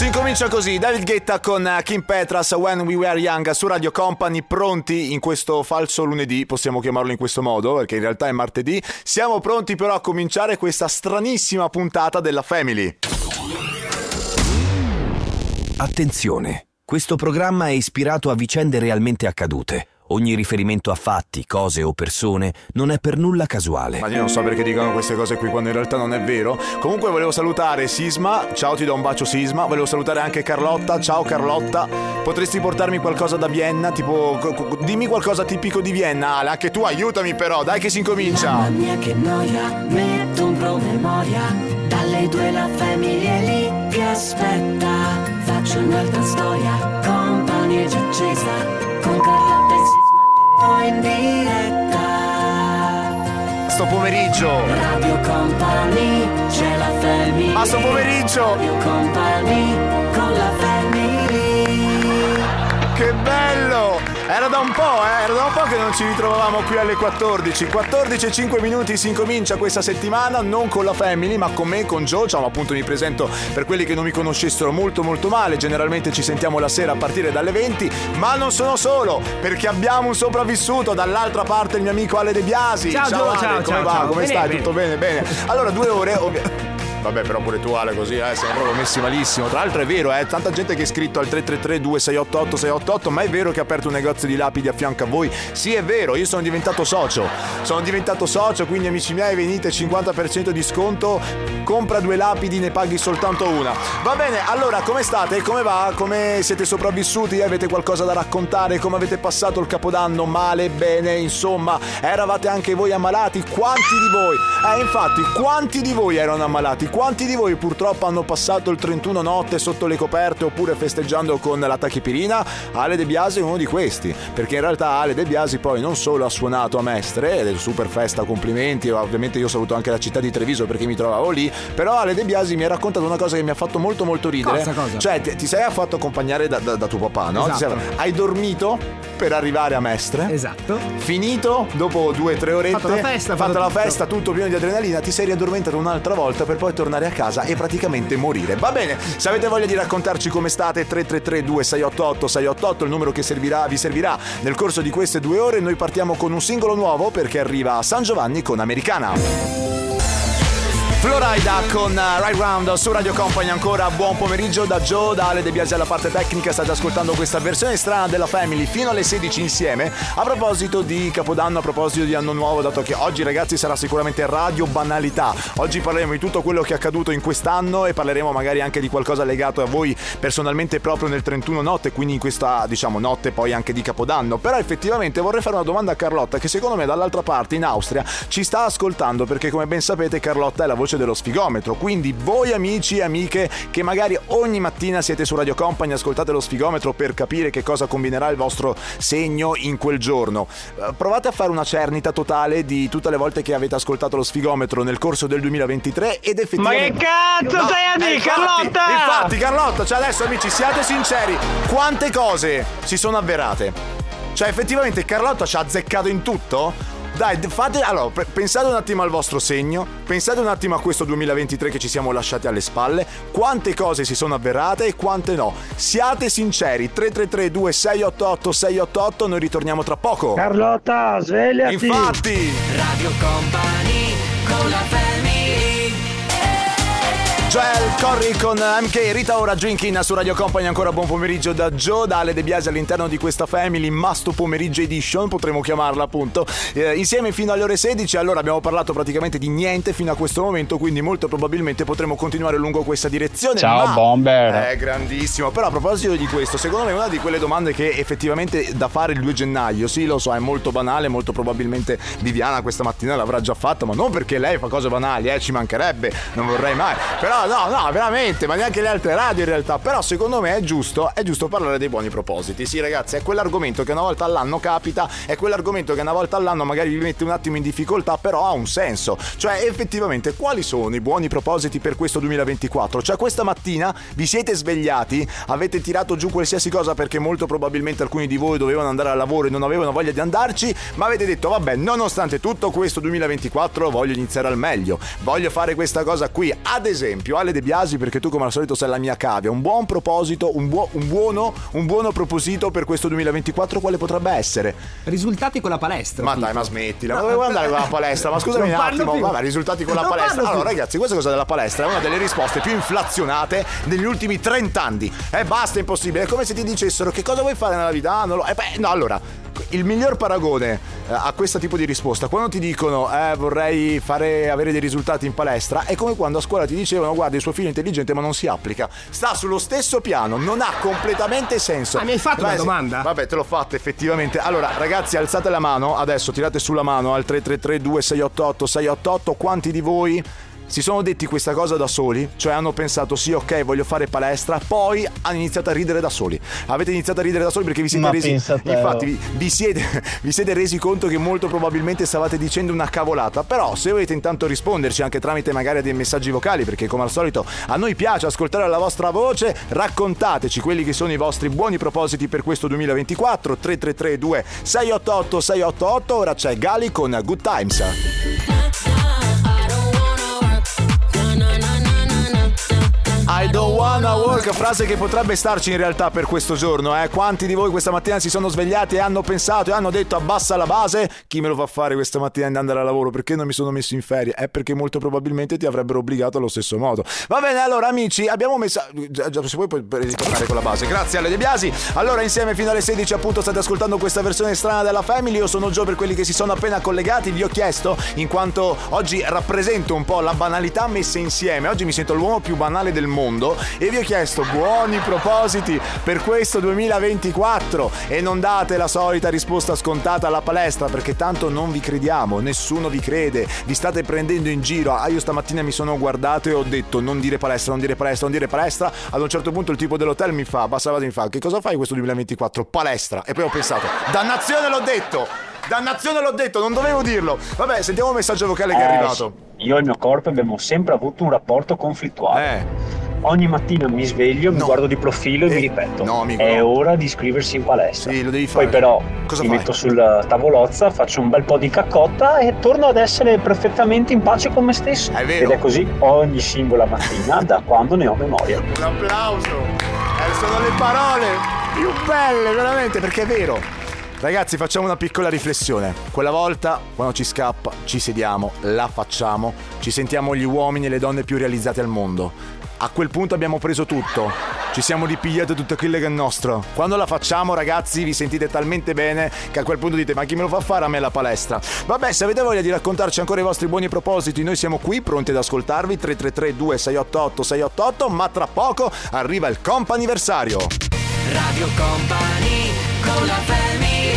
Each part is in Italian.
Si incomincia così, David Guetta con eh, Kim Petras, When We Were Young su Radio Company, pronti in questo falso lunedì, possiamo chiamarlo in questo modo, perché in realtà è martedì. Siamo pronti però a cominciare questa stranissima puntata della Family. Attenzione, questo programma è ispirato a vicende realmente accadute. Ogni riferimento a fatti, cose o persone non è per nulla casuale. Ma io non so perché dicono queste cose qui quando in realtà non è vero. Comunque volevo salutare Sisma, ciao ti do un bacio Sisma, volevo salutare anche Carlotta, ciao Carlotta. Potresti portarmi qualcosa da Vienna, tipo dimmi qualcosa tipico di Vienna, Ale, anche tu aiutami però, dai che si incomincia. Mamma mia che noia, metto un promemoria, dalle due la famiglia è lì che aspetta. Faccio un'altra storia, compagnia già accesa, con Carlotta in diretta. Sto pomeriggio. Radio Company, c'è la family. Ma sto pomeriggio. Radio Company, con la family. Che bello! Era da un po', eh? Era da un po' che non ci ritrovavamo qui alle 14. 14 e 5 minuti si incomincia questa settimana, non con la Family, ma con me, con Joe. Ciao, appunto mi presento per quelli che non mi conoscessero molto molto male. Generalmente ci sentiamo la sera a partire dalle 20, ma non sono solo, perché abbiamo un sopravvissuto dall'altra parte il mio amico Ale De Biasi. Ciao, Gio, Ale, ciao, come ciao, va? ciao. Come Bene, stai? bene. Tutto bene? Bene. Allora, due ore, ovvia- Vabbè, però pure tu Ale così, eh, siamo proprio messi malissimo. Tra l'altro è vero, eh, tanta gente che è iscritto al 333 2688 688, ma è vero che ha aperto un negozio di lapidi a fianco a voi? Sì, è vero, io sono diventato socio. Sono diventato socio, quindi amici miei venite 50% di sconto, compra due lapidi, ne paghi soltanto una. Va bene, allora come state? Come va? Come siete sopravvissuti? Avete qualcosa da raccontare? Come avete passato il capodanno? Male, bene, insomma, eravate anche voi ammalati? Quanti di voi? Eh, infatti, quanti di voi erano ammalati? Quanti di voi purtroppo hanno passato il 31 notte sotto le coperte oppure festeggiando con la tachipirina? Ale De Biasi è uno di questi, perché in realtà Ale De Biasi poi non solo ha suonato a Mestre, ed è super festa, complimenti, ovviamente io saluto anche la città di Treviso perché mi trovavo lì, però Ale De Biasi mi ha raccontato una cosa che mi ha fatto molto molto ridere. Cosa, cosa? Cioè, ti, ti sei fatto accompagnare da, da- da tuo papà, no? Ti sei- Esatto. hai dormito per arrivare a Mestre? Esatto. Finito, dopo due o tre orette, Fatto la festa, fatta fatto la tutto. festa, tutto pieno di adrenalina, ti sei riaddormentato un'altra volta per poi tornare a casa e praticamente morire. Va bene, se avete voglia di raccontarci come state, 333 2688 688 il numero che servirà, vi servirà nel corso di queste due ore. Noi partiamo con un singolo nuovo perché arriva San Giovanni con Americana. Florida con uh, Right Round su Radio Company. Ancora buon pomeriggio da Joe, da Ale De Biasi alla parte tecnica. State ascoltando questa versione strana della Family. Fino alle 16 insieme. A proposito di Capodanno, a proposito di Anno Nuovo dato che oggi ragazzi sarà sicuramente Radio Banalità. Oggi parleremo di tutto quello che è accaduto in quest'anno e parleremo magari anche di qualcosa legato a voi personalmente proprio nel 31 notte quindi in questa diciamo notte poi anche di Capodanno. Però effettivamente vorrei fare una domanda a Carlotta che secondo me dall'altra parte in Austria ci sta ascoltando perché come ben sapete Carlotta è la voce dello sfigometro. Quindi voi amici e amiche che magari ogni mattina siete su Radio Company ascoltate lo sfigometro per capire che cosa combinerà il vostro segno in quel giorno. Eh, provate a fare una cernita totale di tutte le volte che avete ascoltato lo sfigometro nel corso del 2023 ed effettivamente Ma che cazzo stai a eh, dire, infatti, Carlotta? Infatti Carlotta cioè adesso amici siate sinceri. Quante cose si sono avverate? Cioè effettivamente Carlotta ci ha azzeccato in tutto? Dai, fate. Allora, pe- pensate un attimo al vostro segno. Pensate un attimo a questo 2023 che ci siamo lasciati alle spalle. Quante cose si sono avverate e quante no. Siate sinceri. 333 2688 688 Noi ritorniamo tra poco. Carlotta, svegliati! Infatti. Radio Company, Joel Corri con MK Rita ora Drinking su Radio Company. Ancora buon pomeriggio da Joe da Ale De Biasi all'interno di questa Family Masto Pomeriggio Edition potremmo chiamarla appunto Eh, insieme fino alle ore 16 allora abbiamo parlato praticamente di niente fino a questo momento quindi molto probabilmente potremo continuare lungo questa direzione Ciao, ma- Bomber. è grandissimo. Però a proposito di questo secondo me una di quelle domande che effettivamente da fare il 2 gennaio sì lo so è molto banale molto probabilmente Viviana questa mattina l'avrà già fatta ma non perché lei fa cose banali eh ci mancherebbe non vorrei mai. Però no no veramente ma neanche le altre radio in realtà. Però secondo me è giusto è giusto parlare dei buoni propositi. Sì ragazzi è quell'argomento che una volta all'anno capita è quell'argomento che una volta all'anno magari vi mette un attimo in difficoltà però ha un senso. Cioè effettivamente quali sono i buoni propositi per questo 2024 cioè questa mattina vi siete svegliati avete tirato giù qualsiasi cosa perché molto probabilmente alcuni di voi dovevano andare al lavoro e non avevano voglia di andarci ma avete detto vabbè nonostante tutto questo 2024 voglio iniziare al meglio. Voglio fare questa cosa qui. Ad esempio esempio, Ale De Biasi, perché tu come al solito sei la mia cavia, un buon proposito, un, buo- un buono, un buono proposito per questo 2024, quale potrebbe essere? Risultati con la palestra. Ma tipo. dai, ma smettila, ma dove vuoi andare con la palestra? Ma scusami un attimo, più. vabbè, risultati con la Non palestra. parlo Allora, più. ragazzi, questa cosa della palestra è una delle risposte più inflazionate negli ultimi 30 anni. E basta, è impossibile. È come se ti dicessero che cosa vuoi fare nella vita? Ah, non lo... Eh beh, no, allora, il miglior paragone eh, a questo tipo di risposta, quando ti dicono eh, vorrei fare, avere dei risultati in palestra, è come quando a scuola ti dicevano guarda il suo figlio è intelligente ma non si applica. Sta sullo stesso piano, non ha completamente senso. Ah, mi hai fatto una sì. domanda? Vabbè, te l'ho fatta effettivamente. Allora, ragazzi, alzate la mano, adesso tirate sulla mano al 333 2688 688 quanti di voi si sono detti questa cosa da soli, cioè hanno pensato sì, ok, voglio fare palestra, poi hanno iniziato a ridere da soli. Avete iniziato a ridere da soli perché vi siete Ma resi Infatti, vi, vi siete, vi siete resi conto che molto probabilmente stavate dicendo una cavolata. Però se volete intanto risponderci anche tramite magari dei messaggi vocali, perché come al solito a noi piace ascoltare la vostra voce, raccontateci quelli che sono i vostri buoni propositi per questo 2024 333 2688 688 ora c'è Gali con Good Times. I don't wanna work, frase che potrebbe starci in realtà per questo giorno. Eh. Quanti di voi questa mattina si sono svegliati e hanno pensato e hanno detto abbassa la base? Chi me lo fa fare questa mattina di andare al lavoro? Perché non mi sono messo in ferie? È perché molto probabilmente ti avrebbero obbligato allo stesso modo. Va bene, allora amici, abbiamo messo... Se vuoi puoi ritornare con la base. Grazie Ale De Biasi. Allora insieme fino alle 16 appunto state ascoltando questa versione strana della Family. Io sono Joe per quelli che si sono appena collegati. Vi ho chiesto, in quanto oggi rappresento un po' la banalità messa insieme. Oggi mi sento l'uomo più banale del mondo e vi ho chiesto buoni propositi per questo 2024 e non date la solita risposta scontata alla palestra perché tanto non vi crediamo, nessuno vi crede, vi state prendendo in giro. Ah, io stamattina mi sono guardato e ho detto non dire palestra, non dire palestra, non dire palestra. Ad un certo punto il tipo dell'hotel mi fa, basta mi fa, che cosa fai questo 2024? Palestra. E poi ho pensato, dannazione l'ho detto! Dannazione l'ho detto, non dovevo dirlo. Vabbè, sentiamo un messaggio vocale che è Eh, arrivato. Io e il mio corpo abbiamo sempre avuto un rapporto conflittuale. Eh. Ogni mattina mi sveglio, mi No. guardo di profilo e Eh, mi ripeto: no, amico, è no. ora di iscriversi in palestra. Sì, lo devi fare. Poi, però, Cosa mi fai? metto sulla tavolozza, faccio un bel po' di caccotta e torno ad essere perfettamente in pace con me stesso. È vero. Ed è così ogni singola mattina da quando ne ho memoria. Un applauso! Eh, sono le parole più belle, veramente, perché è vero. Ragazzi, facciamo una piccola riflessione. Quella volta, quando ci scappa, ci sediamo, la facciamo, ci sentiamo gli uomini e le donne più realizzati al mondo. A quel punto abbiamo preso tutto. Ci siamo ripigliati tutto quello che è nostro. Quando la facciamo, ragazzi, vi sentite talmente bene che a quel punto dite: Ma chi me lo fa fare a me la palestra? Vabbè, se avete voglia di raccontarci ancora i vostri buoni propositi, noi siamo qui pronti ad ascoltarvi. 333 2688 688 ma tra poco arriva il comp'anniversario. Radio Company con la family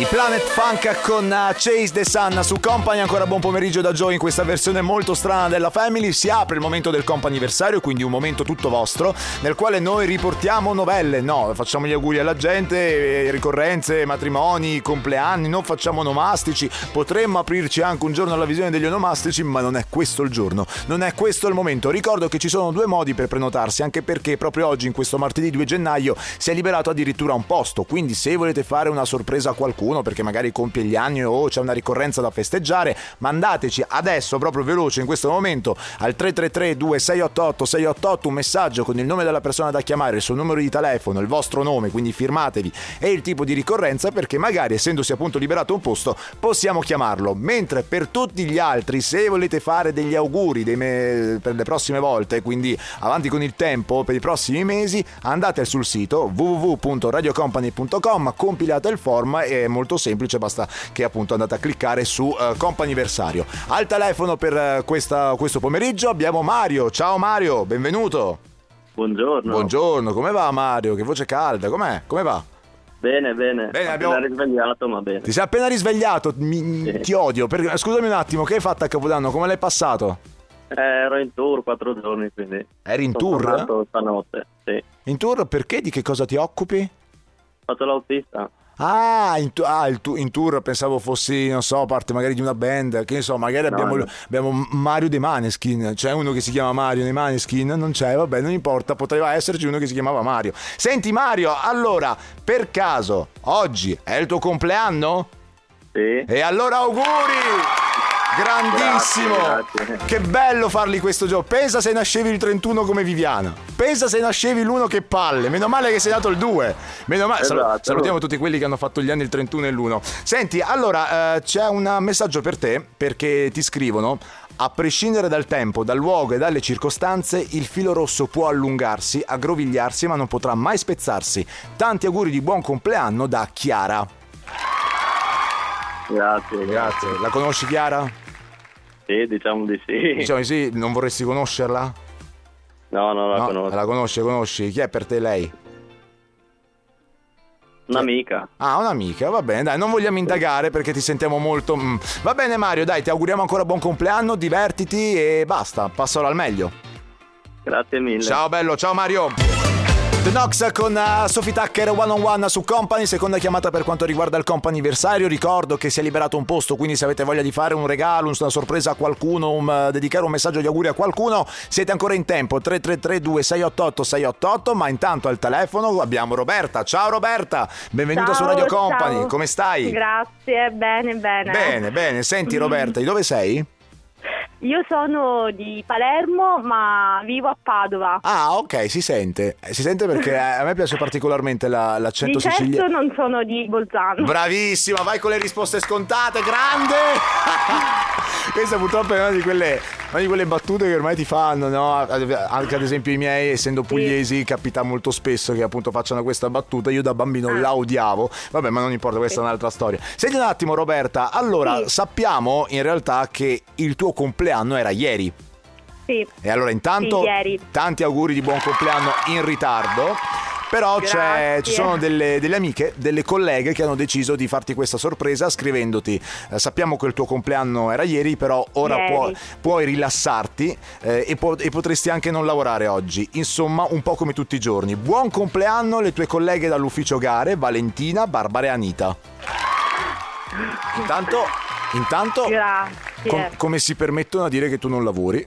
I Planet Funk con uh, Chase the Sun su Company. Ancora buon pomeriggio da Joe in questa versione molto strana della Family. Si apre il momento del comp'anniversario, quindi un momento tutto vostro, nel quale noi riportiamo novelle. No, facciamo gli auguri alla gente, eh, ricorrenze, matrimoni, compleanni, non facciamo onomastici. Potremmo aprirci anche un giorno alla visione degli onomastici, ma non è questo il giorno, non è questo il momento. Ricordo che ci sono due modi per prenotarsi, anche perché proprio oggi, in questo martedì 2 gennaio, si è liberato addirittura un posto. Quindi, se volete fare una sorpresa a qualcuno, perché magari compie gli anni o c'è una ricorrenza da festeggiare, mandateci adesso, proprio veloce, in questo momento, al 333 2688 688 un messaggio con il nome della persona da chiamare, il suo numero di telefono, il vostro nome, quindi firmatevi e il tipo di ricorrenza, perché magari, essendosi appunto liberato un posto, possiamo chiamarlo. Mentre per tutti gli altri, se volete fare degli auguri dei me- per le prossime volte, quindi avanti con il tempo per i prossimi mesi, andate sul sito www.radiocompany.com, compilate il form e è molto semplice, basta che appunto andate a cliccare su eh, comp'anniversario. Al telefono per eh, questa- questo pomeriggio abbiamo Mario. Ciao Mario, benvenuto. Buongiorno. Buongiorno, come va Mario? Che voce calda, com'è? Come va? Bene, bene. Bene, Appena abbiamo- risvegliato, ma bene. Ti sei appena risvegliato, mi- Sì. ti odio. perché- scusami un attimo, che hai fatto a Capodanno? Come l'hai passato? Eh, ero in tour quattro giorni, quindi. Eri in sono tour? stanotte, sì. In tour perché? Di che cosa ti occupi? Faccio l'autista. Ah, in, tu- ah, il tu- in tour pensavo fossi, non so, parte magari di una band, che ne so, magari No, abbiamo, no. abbiamo Mario dei Maneskin, c'è uno che si chiama Mario dei Maneskin, non c'è, vabbè, non importa, poteva esserci uno che si chiamava Mario. Senti Mario, allora, per caso, oggi è il tuo compleanno? Sì. E allora auguri! Grandissimo! Grazie, grazie. Che bello farli questo gioco. Pensa se nascevi il 31 come Viviana. Pensa se nascevi l'1 che palle. Meno male che sei nato il 2. Meno male. Esatto. salutiamo tutti quelli che hanno fatto gli anni il 31 e l'1. Senti, allora eh, c'è un messaggio per te perché ti scrivono. A prescindere dal tempo, dal luogo e dalle circostanze, il filo rosso può allungarsi, aggrovigliarsi, ma non potrà mai spezzarsi. Tanti auguri di buon compleanno da Chiara. Grazie, Grazie. La conosci Chiara? Sì, diciamo di sì. Diciamo di sì, non vorresti conoscerla? No, no, la No, conosco. la conosci, conosci. Chi è per te lei? Un'amica. Ah, un'amica, va bene, dai, non vogliamo indagare perché ti sentiamo molto... mm. Va bene Mario, dai, ti auguriamo ancora buon compleanno, divertiti e basta, passalo al meglio. Grazie mille. Ciao bello, ciao Mario. The Nox con uh, Sophie Tucker one on one su Company, seconda chiamata per quanto riguarda il comp'anniversario. Ricordo che si è liberato un posto, quindi se avete voglia di fare un regalo, una sorpresa a qualcuno, un, uh, dedicare un messaggio di auguri a qualcuno, siete ancora in tempo. 333 2688 688, ma intanto al telefono abbiamo Roberta. Ciao Roberta, benvenuta su Ciao, Radio ciao. Company, come stai? Grazie, bene, bene. Bene, bene. Senti Roberta, di dove sei? Io sono di Palermo, ma vivo a Padova. Ah, ok, si sente. Si sente perché a me piace particolarmente la- l'accento di certo siciliano. non sono di Bolzano. Bravissima, vai con le risposte scontate, grande! Questa purtroppo è una di, quelle, una di quelle battute che ormai ti fanno, no? Anche ad esempio i miei, essendo pugliesi, capita molto spesso che appunto facciano questa battuta. Io da bambino Ah. la odiavo. Vabbè, ma non importa, questa è un'altra storia. Senti un attimo, Roberta. Allora, Sì. sappiamo in realtà che il tuo compleanno era ieri. Sì. E allora intanto Sì, tanti auguri di buon compleanno in ritardo. Però ci sono delle, delle amiche, delle colleghe che hanno deciso di farti questa sorpresa scrivendoti eh, sappiamo che il tuo compleanno era ieri, però ora Ieri. può- puoi rilassarti eh, e, po- e potresti anche non lavorare oggi. Insomma, un po' come tutti i giorni. Buon compleanno le tue colleghe dall'ufficio gare, Valentina, Barbara e Anita. Intanto, intanto Grazie. Com- come si permettono a dire che tu non lavori?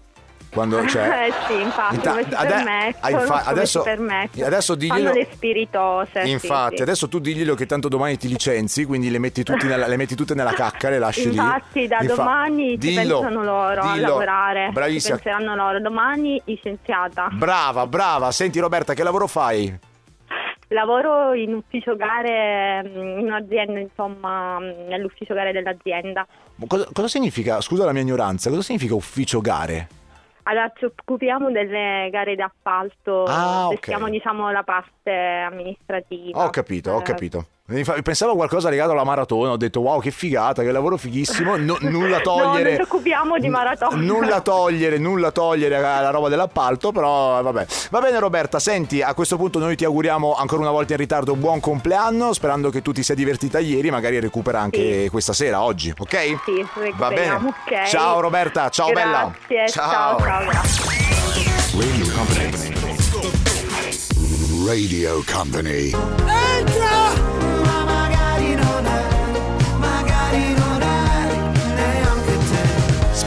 Quando c'è... Eh sì, infatti, Inta- come si ade- permettono, infa- adesso- si permettono. adesso diglielo- Fanno le spiritose. Infatti, sì. adesso tu diglielo che tanto domani ti licenzi, quindi le metti, nella- le metti tutte nella cacca, le lasci lì. Infatti, da domani ci dillo, pensano loro a dillo. lavorare. Ci Bravissima. penseranno loro. Domani licenziata. Brava, brava. Senti Roberta, che lavoro fai? Lavoro in ufficio gare, mm, in un'azienda, insomma, mm, nell'ufficio gare dell'azienda. Cosa, cosa significa, scusa la mia ignoranza, cosa significa ufficio gare? Allora ci occupiamo delle gare d'appalto, Ah, ok. gestiamo diciamo la parte amministrativa. Ho capito, ho capito. Pensavo a qualcosa legato alla maratona, ho detto wow che figata, che lavoro fighissimo, no- nulla togliere. No, non ci occupiamo di maratona. Nulla togliere, nulla togliere alla roba dell'appalto, però vabbè. Va bene Roberta, senti, a questo punto noi ti auguriamo ancora una volta in ritardo buon compleanno, sperando che tu ti sia divertita ieri, magari recupera anche Sì. questa sera, oggi, ok? Sì, Va bene. recuperiamo, ok. Ciao Roberta, ciao bella. Grazie, ciao, ciao, grazie. Radio Company.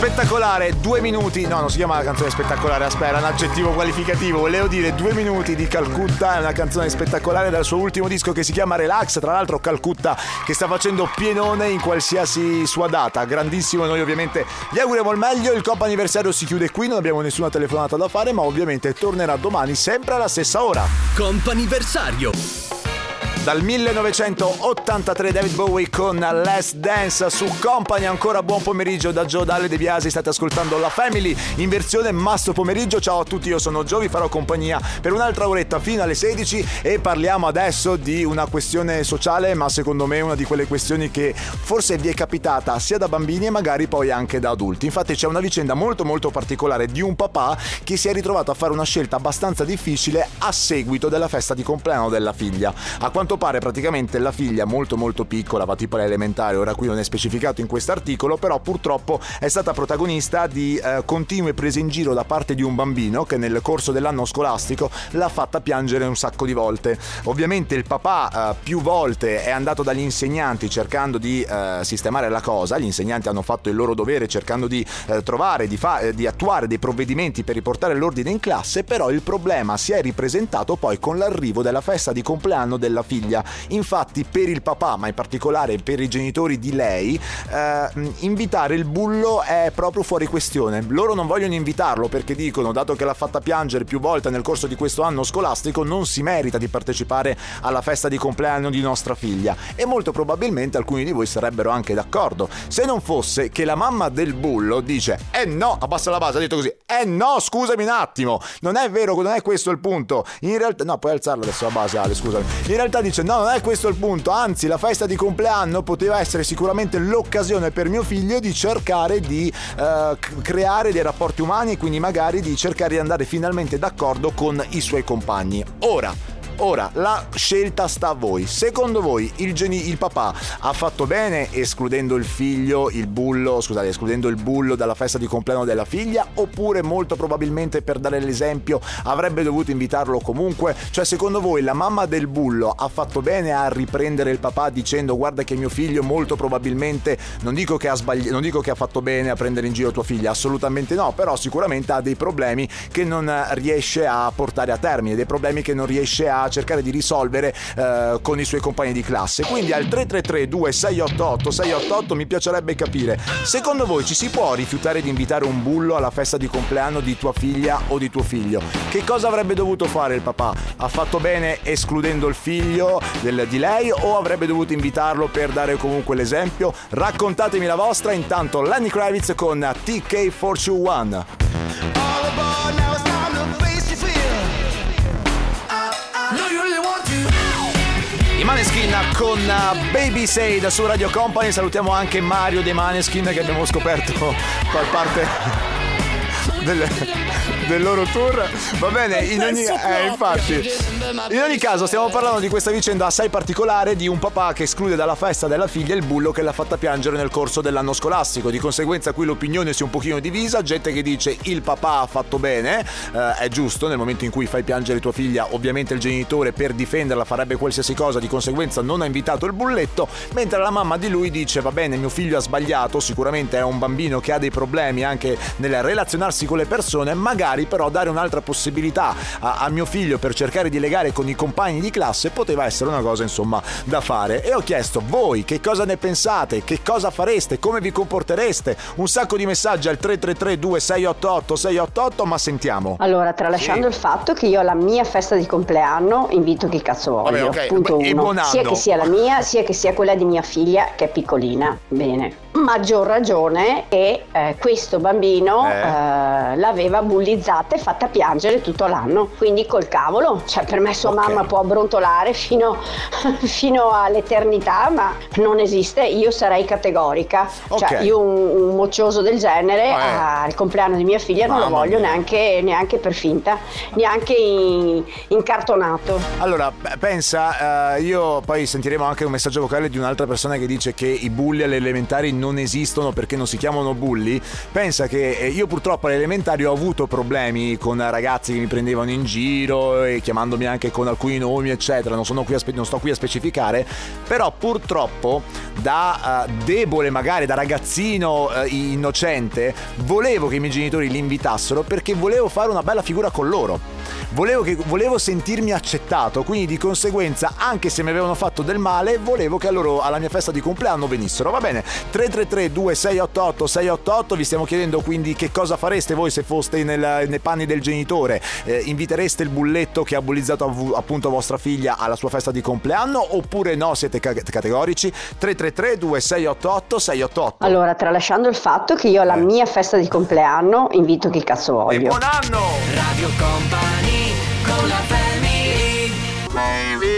Spettacolare, due minuti. No, non si chiama la canzone spettacolare, aspetta, è un aggettivo qualificativo. Volevo dire due minuti di Calcutta, è una canzone spettacolare dal suo ultimo disco che si chiama Relax. Tra l'altro, Calcutta che sta facendo pienone in qualsiasi sua data. Grandissimo, noi ovviamente gli auguriamo il meglio. Il Coppa anniversario si chiude qui, non abbiamo nessuna telefonata da fare, ma ovviamente tornerà domani sempre alla stessa ora. Comp'anniversario. Dal 1983 David Bowie con Last Dance su Company. Ancora buon pomeriggio da Gio Dalle De Biasi. State ascoltando la Family in versione Masto Pomeriggio. Ciao a tutti, io sono Gio. Vi farò compagnia per un'altra oretta fino alle 16 e parliamo adesso di una questione sociale, ma secondo me una di quelle questioni che forse vi è capitata sia da bambini e magari poi anche da adulti. Infatti c'è una vicenda molto molto particolare di un papà che si è ritrovato a fare una scelta abbastanza difficile a seguito della festa di compleanno della figlia. A quanto pare praticamente la figlia molto molto piccola, va tipo all'elementare, ora qui non è specificato in quest'articolo, però purtroppo è stata protagonista di eh, continue prese in giro da parte di un bambino che nel corso dell'anno scolastico l'ha fatta piangere un sacco di volte. Ovviamente il papà eh, più volte è andato dagli insegnanti cercando di eh, sistemare la cosa, gli insegnanti hanno fatto il loro dovere cercando di eh, trovare, di, fa- di attuare dei provvedimenti per riportare l'ordine in classe, però il problema si è ripresentato poi con l'arrivo della festa di compleanno della figlia figlia. Infatti per il papà, ma in particolare per i genitori di lei, eh, invitare il bullo è proprio fuori questione. Loro non vogliono invitarlo perché dicono, dato che l'ha fatta piangere più volte nel corso di questo anno scolastico, non si merita di partecipare alla festa di compleanno di nostra figlia. E molto probabilmente alcuni di voi sarebbero anche d'accordo. Se non fosse che la mamma del bullo dice, eh no, abbassa la base, ha detto così, eh no, scusami un attimo, non è vero, non è questo il punto. In realtà, no, puoi alzarla adesso la base, Ale, scusami. In realtà dice, no, non è questo il punto, anzi la festa di compleanno poteva essere sicuramente l'occasione per mio figlio di cercare di eh, creare dei rapporti umani e quindi magari di cercare di andare finalmente d'accordo con i suoi compagni. Ora, Ora, la scelta sta a voi. Secondo voi il, geni- il, papà ha fatto bene escludendo il figlio, il bullo, scusate, escludendo il bullo dalla festa di compleanno della figlia? Oppure molto probabilmente per dare l'esempio avrebbe dovuto invitarlo comunque? Cioè, secondo voi la mamma del bullo ha fatto bene a riprendere il papà dicendo guarda che mio figlio molto probabilmente, non dico che ha sbagliato, non dico che ha fatto bene a prendere in giro tua figlia, assolutamente no, però sicuramente ha dei problemi che non riesce a portare a termine, dei problemi che non riesce a cercare di risolvere eh, con i suoi compagni di classe. Quindi al 333 2688 688 mi piacerebbe capire, secondo voi ci si può rifiutare di invitare un bullo alla festa di compleanno di tua figlia o di tuo figlio? Che cosa avrebbe dovuto fare il papà? Ha fatto bene escludendo il figlio del, di lei o avrebbe dovuto invitarlo per dare comunque l'esempio? Raccontatemi la vostra, intanto Lenny Kravitz con TK421. Maneskin con uh, Baby Sade su Radio Company. Salutiamo anche Mario dei Maneskin che abbiamo scoperto far parte del, del loro tour. Va bene, in ogni, eh, infatti, in ogni caso stiamo parlando di questa vicenda assai particolare di un papà che esclude dalla festa della figlia il bullo che l'ha fatta piangere nel corso dell'anno scolastico. Di conseguenza qui l'opinione si è un pochino divisa, gente che dice il papà ha fatto bene, eh, è giusto, nel momento in cui fai piangere tua figlia, ovviamente il genitore per difenderla farebbe qualsiasi cosa, di conseguenza non ha invitato il bulletto, mentre la mamma di lui dice va bene, mio figlio ha sbagliato, sicuramente è un bambino che ha dei problemi anche nel relazionarsi con le persone, magari però dare un'altra possibilità a, a, mio figlio per cercare di legare con i compagni di classe poteva essere una cosa insomma da fare. E ho chiesto voi che cosa ne pensate, che cosa fareste, come vi comportereste. Un sacco di messaggi al 333 2688 688, ma sentiamo. Allora, tralasciando sì. il fatto che io alla mia festa di compleanno invito chi cazzo voglio. Vabbè, okay. Punto e uno. Sia che sia la mia, sia che sia quella di mia figlia che è piccolina. Bene maggior ragione che eh, questo bambino eh. Eh, l'aveva bullizzata e fatta piangere tutto l'anno. Quindi col cavolo, cioè per me sua okay. mamma può brontolare fino, fino, all'eternità, ma non esiste. Io sarei categorica. Cioè, okay. Cioè io un, un moccioso del genere ah, al compleanno di mia figlia mamma non lo voglio neanche, neanche, per finta, neanche in, incartonato. Allora, pensa, uh, io poi sentiremo anche un messaggio vocale di un'altra persona che dice che i bulli alle elementari non non esistono perché non si chiamano bulli, pensa che eh, io purtroppo alle elementari ho avuto problemi con ragazzi che mi prendevano in giro e chiamandomi anche con alcuni nomi, eccetera. Non, sono qui spe- non sto qui a specificare, però purtroppo da uh, debole, magari da ragazzino uh, innocente, volevo che i miei genitori li invitassero perché volevo fare una bella figura con loro. Volevo, che, volevo sentirmi accettato, quindi di conseguenza, anche se mi avevano fatto del male, volevo che a loro alla mia festa di compleanno venissero. Va bene, 333 2688 688, vi stiamo chiedendo quindi che cosa fareste voi se foste nel, nei panni del genitore. Eh, invitereste il bulletto che ha bullizzato appunto vostra figlia alla sua festa di compleanno oppure no, siete ca- categorici? 333 2688 688. Allora, tralasciando il fatto che io alla eh. mia festa di compleanno invito chi cazzo voglio. E buon anno! Radio Company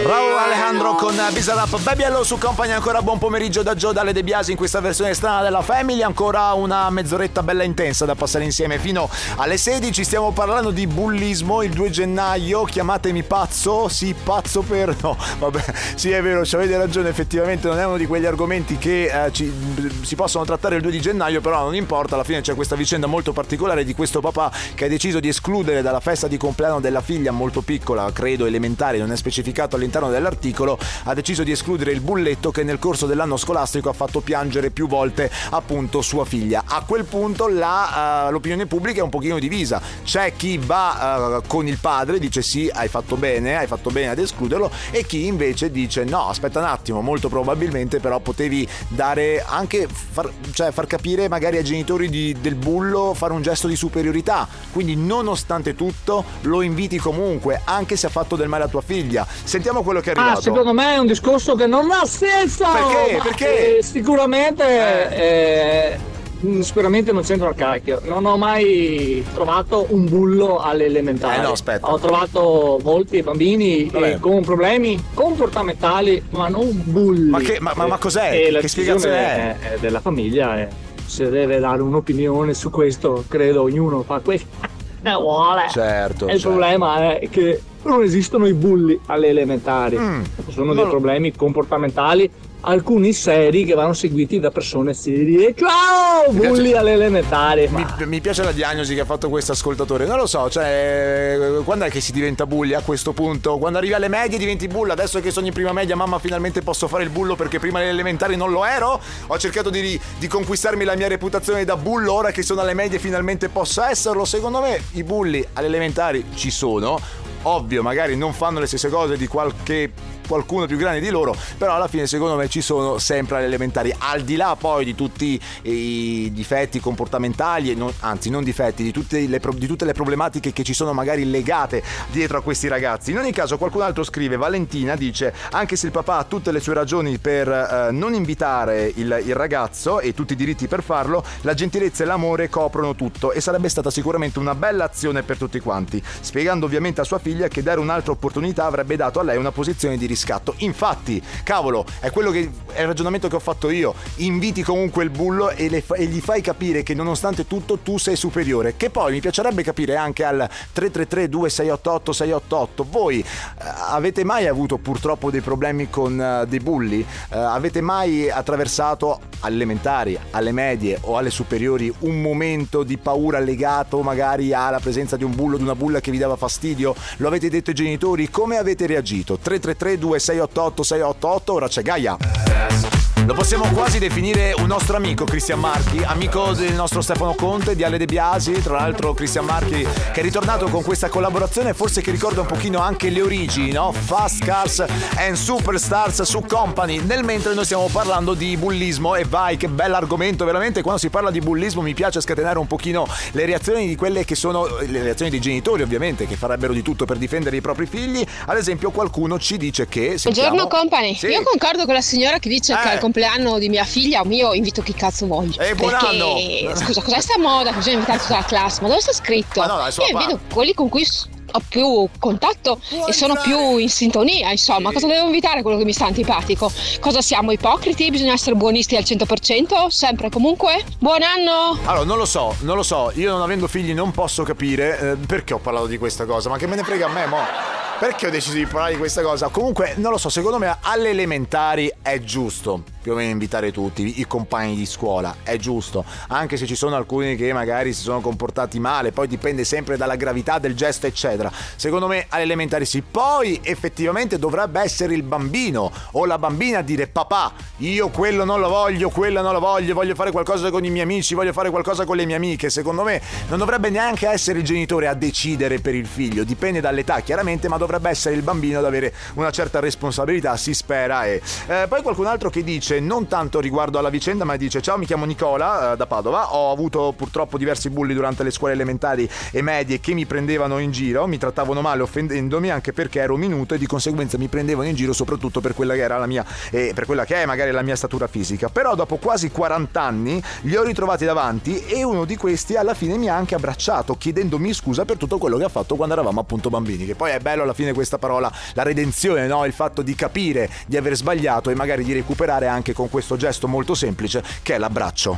Raul Alejandro con Bizarrap Baby Hello su Company ancora buon pomeriggio da Joe dalle De Biasi in questa versione strana della Family. Ancora una mezz'oretta bella intensa da passare insieme fino alle 16 stiamo parlando di bullismo il 2 gennaio. Chiamatemi pazzo? Sì pazzo per no. Vabbè sì è vero ci avete ragione effettivamente non è uno di quegli argomenti che eh, ci, si possono trattare il 2 di gennaio però non importa alla fine c'è questa vicenda molto particolare di questo papà che ha deciso di escludere dalla festa di compleanno della figlia molto piccola credo elementare non è specificato all'interno all'interno dell'articolo ha deciso di escludere il bulletto che nel corso dell'anno scolastico ha fatto piangere più volte appunto sua figlia. A quel punto la, uh, l'opinione pubblica è un pochino divisa. C'è chi va uh, con il padre, dice sì, hai fatto bene, hai fatto bene ad escluderlo, e chi invece dice no, aspetta un attimo, molto probabilmente però potevi dare anche, far, cioè far capire magari ai genitori di, del bullo, fare un gesto di superiorità. Quindi nonostante tutto lo inviti comunque, anche se ha fatto del male a tua figlia. Sentiamo quello che è arrivato. Ah, secondo me è un discorso che non ha senso! Perché? Perché? Sicuramente... Eh. Eh, sicuramente non c'entra il cacchio. Non ho mai trovato un bullo alle elementari. Eh no, aspetta. Ho trovato molti bambini eh, con problemi comportamentali, ma non bulli. Ma, che, ma, ma, ma cos'è? E che, che spiegazione è? è? Della famiglia. È, se deve dare un'opinione su questo, credo ognuno fa questo. Eh, vuole. Certo. E il certo. problema è che non esistono i bulli alle elementari. Mm. Sono dei problemi comportamentali alcuni seri che vanno seguiti da persone serie. Ciao! Mi bulli alle elementari. Mi, mi, piace la diagnosi che ha fatto questo ascoltatore. Non lo so, cioè, quando è che si diventa bulli a questo punto? Quando arrivi alle medie diventi bullo. Adesso che sono in prima media, mamma, finalmente posso fare il bullo perché prima alle elementari non lo ero. Ho cercato di, di conquistarmi la mia reputazione da bullo. Ora che sono alle medie, finalmente posso esserlo. Secondo me, i bulli alle elementari ci sono. Ovvio, magari non fanno le stesse cose di qualche qualcuno più grande di loro, però alla fine secondo me ci sono sempre alle elementari, al di là poi di tutti i difetti comportamentali, non, anzi non difetti, di tutte, le, di tutte le problematiche che ci sono magari legate dietro a questi ragazzi. In ogni caso qualcun altro scrive, Valentina dice, anche se il papà ha tutte le sue ragioni per eh, non invitare il, il ragazzo e tutti i diritti per farlo, la gentilezza e l'amore coprono tutto e sarebbe stata sicuramente una bella azione per tutti quanti, spiegando ovviamente a sua figlia che dare un'altra opportunità avrebbe dato a lei una posizione di rispetto riscatto. Infatti, cavolo, è quello che è il ragionamento che ho fatto io. Inviti comunque il bullo e, fa- e, gli fai capire che nonostante tutto tu sei superiore. Che poi mi piacerebbe capire anche al 333 2688 688. Voi uh, avete mai avuto purtroppo dei problemi con uh, dei bulli? Uh, avete mai attraversato alle elementari, alle medie o alle superiori un momento di paura legato magari alla presenza di un bullo, di una bulla che vi dava fastidio? Lo avete detto ai genitori? Come avete reagito? 333 688 688 ora c'è Gaia. Lo possiamo quasi definire un nostro amico, Cristian Marchi, amico del nostro Stefano Conte, di Ale De Biasi, tra l'altro Cristian Marchi che è ritornato con questa collaborazione, forse che ricorda un pochino anche le origini, no? Fast Cars and Superstars su Company, nel mentre noi stiamo parlando di bullismo e vai, che bell'argomento, veramente quando si parla di bullismo mi piace scatenare un pochino le reazioni di quelle che sono le reazioni dei genitori ovviamente, che farebbero di tutto per difendere i propri figli, ad esempio qualcuno ci dice che... Sentiamo... Buongiorno Company, sì. io concordo con la signora che dice eh. che al compleanno di mia figlia o mio invito chi cazzo voglio. Eh, buon perché, anno. scusa, cos'è sta moda bisogna invitare tutta la classe? Ma dove sta scritto? Ma no, io invito quelli con cui ho più contatto Buon e sono più in sintonia, insomma, sì. cosa devo invitare quello che mi sta antipatico? Cosa siamo ipocriti? Bisogna essere buonisti al 100%? Sempre comunque? Buon anno! Allora, non lo so, non lo so, io non avendo figli non posso capire eh, perché ho parlato di questa cosa, ma che me ne frega a me, mo'? Perché ho deciso di parlare di questa cosa? Comunque, non lo so, secondo me alle elementari è giusto più o meno invitare tutti, i compagni di scuola, è giusto, anche se ci sono alcuni che magari si sono comportati male, poi dipende sempre dalla gravità del gesto, eccetera. Secondo me alle elementari sì, poi effettivamente dovrebbe essere il bambino o la bambina a dire papà, io quello non lo voglio, quello non lo voglio, voglio fare qualcosa con i miei amici, voglio fare qualcosa con le mie amiche. Secondo me non dovrebbe neanche essere il genitore a decidere per il figlio, dipende dall'età chiaramente, ma dovrebbe essere il bambino ad avere una certa responsabilità, si spera. E eh, poi qualcun altro che dice, non tanto riguardo alla vicenda, ma dice: Ciao, mi chiamo Nicola eh, da Padova. Ho avuto purtroppo diversi bulli durante le scuole elementari e medie che mi prendevano in giro, mi trattavano male offendendomi anche perché ero minuto e di conseguenza mi prendevano in giro soprattutto per quella che era la mia e per quella che è magari la mia statura fisica. Però dopo quasi 40 anni li ho ritrovati davanti e uno di questi alla fine mi ha anche abbracciato chiedendomi scusa per tutto quello che ha fatto quando eravamo appunto bambini, che poi è bello alla fine questa parola, la redenzione, no? il fatto di capire di aver sbagliato e magari di recuperare anche con questo gesto molto semplice che è l'abbraccio.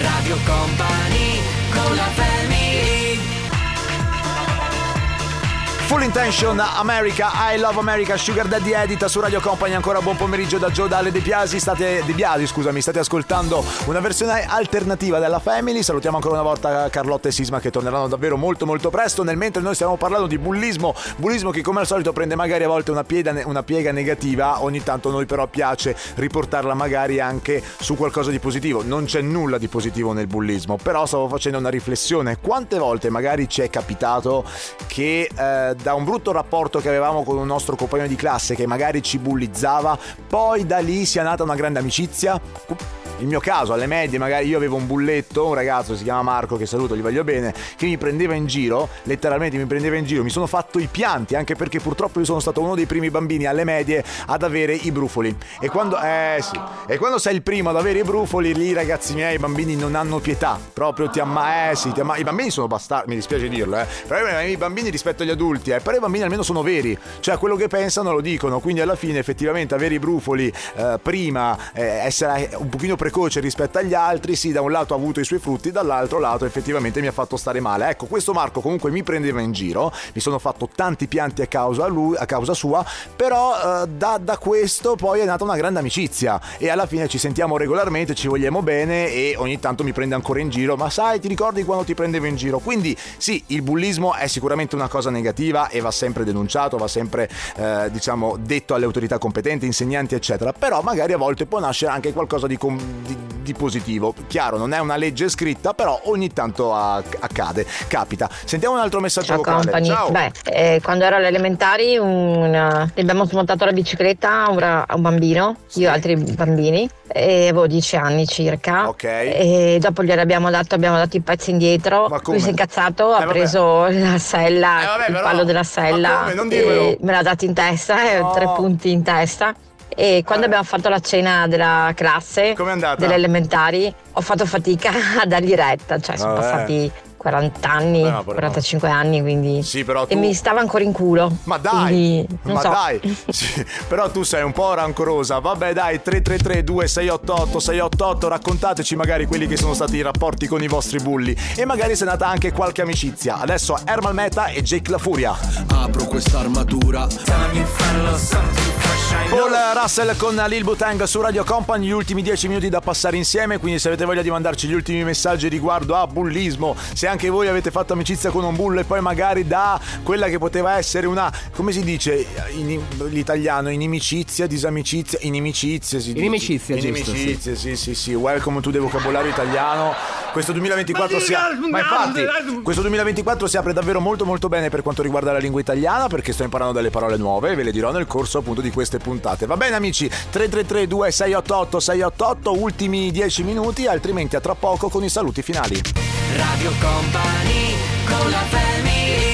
Radio Company con la Intention, America, I Love America, Sugar Daddy Edita su Radio Company. Ancora buon pomeriggio da Joe Dalle De Biasi. State, De Biasi, scusami, state ascoltando una versione alternativa della Family. Salutiamo ancora una volta Carlotta e Sisma che torneranno davvero molto molto presto. Nel mentre noi stiamo parlando di bullismo, bullismo che come al solito prende magari a volte una piega, una piega negativa. Ogni tanto noi però piace riportarla magari anche su qualcosa di positivo. Non c'è nulla di positivo nel bullismo, però stavo facendo una riflessione. Quante volte magari ci è capitato che eh, da un brutto rapporto che avevamo con un nostro compagno di classe che magari ci bullizzava, poi da lì sia nata una grande amicizia il mio caso, alle medie, magari io avevo un bulletto, un ragazzo si chiama Marco, che saluto, gli voglio bene, che mi prendeva in giro, letteralmente mi prendeva in giro, mi sono fatto i pianti, anche perché purtroppo io sono stato uno dei primi bambini alle medie ad avere i brufoli. E quando, eh sì, e quando sei il primo ad avere i brufoli, lì ragazzi miei, i bambini non hanno pietà, proprio ti amma, eh sì, ti amma, i bambini sono bastardi, mi dispiace dirlo, eh, però i bambini rispetto agli adulti, eh, però i bambini almeno sono veri, cioè quello che pensano lo dicono, quindi alla fine effettivamente avere i brufoli eh, prima, eh, essere un pochino precoce, precoce rispetto agli altri, sì, da un lato ha avuto i suoi frutti, dall'altro lato effettivamente mi ha fatto stare male. Ecco, questo Marco comunque mi prendeva in giro, mi sono fatto tanti pianti a causa, lui, a causa sua, però eh, da, da questo poi è nata una grande amicizia e alla fine ci sentiamo regolarmente, ci vogliamo bene e ogni tanto mi prende ancora in giro, ma sai, ti ricordi quando ti prendevo in giro? Quindi sì, il bullismo è sicuramente una cosa negativa e va sempre denunciato, va sempre eh, diciamo detto alle autorità competenti, insegnanti eccetera, però magari a volte può nascere anche qualcosa di, com- di, di positivo. Chiaro, non è una legge scritta, però ogni tanto accade, capita. Sentiamo un altro messaggio Ciao, vocale. Company. Ciao. Beh, eh, quando ero alle elementari una... abbiamo smontato la bicicletta a un, un bambino, sì. io e altri bambini, e avevo 10 anni circa. Ok. E dopo gliene abbiamo dato, abbiamo dato i pezzi indietro. Lui si è incazzato, eh, ha preso la sella, eh, vabbè, il però, palo della sella, me l'ha dato in testa, eh, no. tre punti in testa. E quando abbiamo fatto la cena della classe, delle elementari, ho fatto fatica a dargli retta, cioè sono passati 40 anni, no, 45 anni, quindi. Sì, però tu... E mi stava ancora in culo. Ma dai! Quindi, ma so. dai! Sì, però tu sei un po' rancorosa. Vabbè, dai, 333 2688 688 raccontateci magari quelli che sono stati i rapporti con i vostri bulli. E magari se è nata anche qualche amicizia. Adesso Ermal Meta e Jake La Furia. Apro quest'armatura. Paul Russell con Lil Butang su Radio Company, gli ultimi 10 minuti da passare insieme, quindi se avete voglia di mandarci gli ultimi messaggi riguardo a bullismo, se anche voi avete fatto amicizia con un bullo e poi magari da quella che poteva essere una, come si dice in l'italiano, inimicizia, disamicizia, inimicizia, si inimicizia, dice. inimicizia, sì, sì, sì, welcome to the vocabolario italiano. Questo 2024 si apre, ma infatti, questo 2024 si apre davvero molto molto bene per quanto riguarda la lingua italiana perché sto imparando delle parole nuove, ve le dirò nel corso appunto di queste puntate. Va bene amici, 333 2688 688, ultimi 10 minuti, altrimenti a tra poco con i saluti finali. Radio Company con la family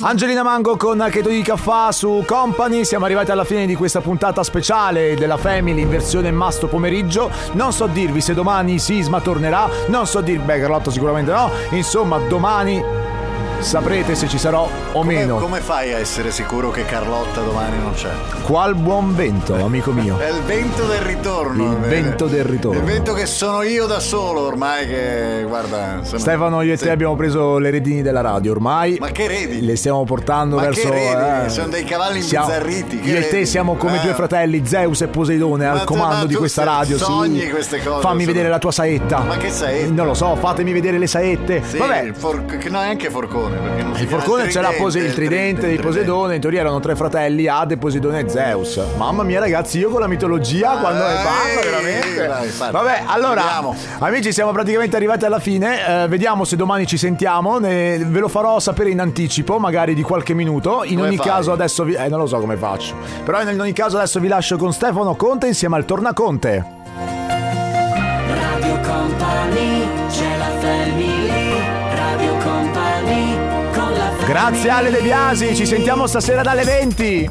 Angelina Mango con Cheto di Caffà su Company. Siamo arrivati alla fine di questa puntata speciale della Family in versione masto pomeriggio. Non so dirvi se domani Sisma tornerà. Non so dirvi, beh, Carlotto sicuramente no. Insomma, domani saprete se ci sarò o come, meno. Come fai a essere sicuro che Carlotta domani non c'è? Qual buon vento, amico mio. È il vento del ritorno. Il vento del ritorno. Il vento che sono io da solo ormai che guarda. Sono... Stefano, io e sì. te abbiamo preso le redini della radio ormai. Ma che redini? Le stiamo portando Ma verso. Che redini? Eh, sono dei cavalli siamo... imbizzarriti. Io e te siamo come eh. due fratelli, Zeus e Poseidone, ma al comando di questa radio. Sogni sì. queste cose. Fammi sono... vedere la tua saetta. Ma che saetta? Non lo so, fatemi vedere le saette. Sì, Vabbè. For... no, è anche Forcone. Perché non il Forcone c'è la pose- il tridente di Poseidone, in teoria erano tre fratelli, Ade, Poseidone e Zeus. Mamma mia ragazzi, io con la mitologia ah, quando ne parlo veramente. Vai, Vabbè, allora vediamo. amici, siamo praticamente arrivati alla fine. Eh, vediamo se domani ci sentiamo. Ne, ve lo farò sapere in anticipo, magari di qualche minuto. In come ogni fai? caso adesso vi eh, non lo so come faccio. Però in ogni caso adesso vi lascio con Stefano Conte insieme al Tornaconte. Radio Company, c'è la family, Grazie Ale De Biasi, ci sentiamo stasera dalle 20.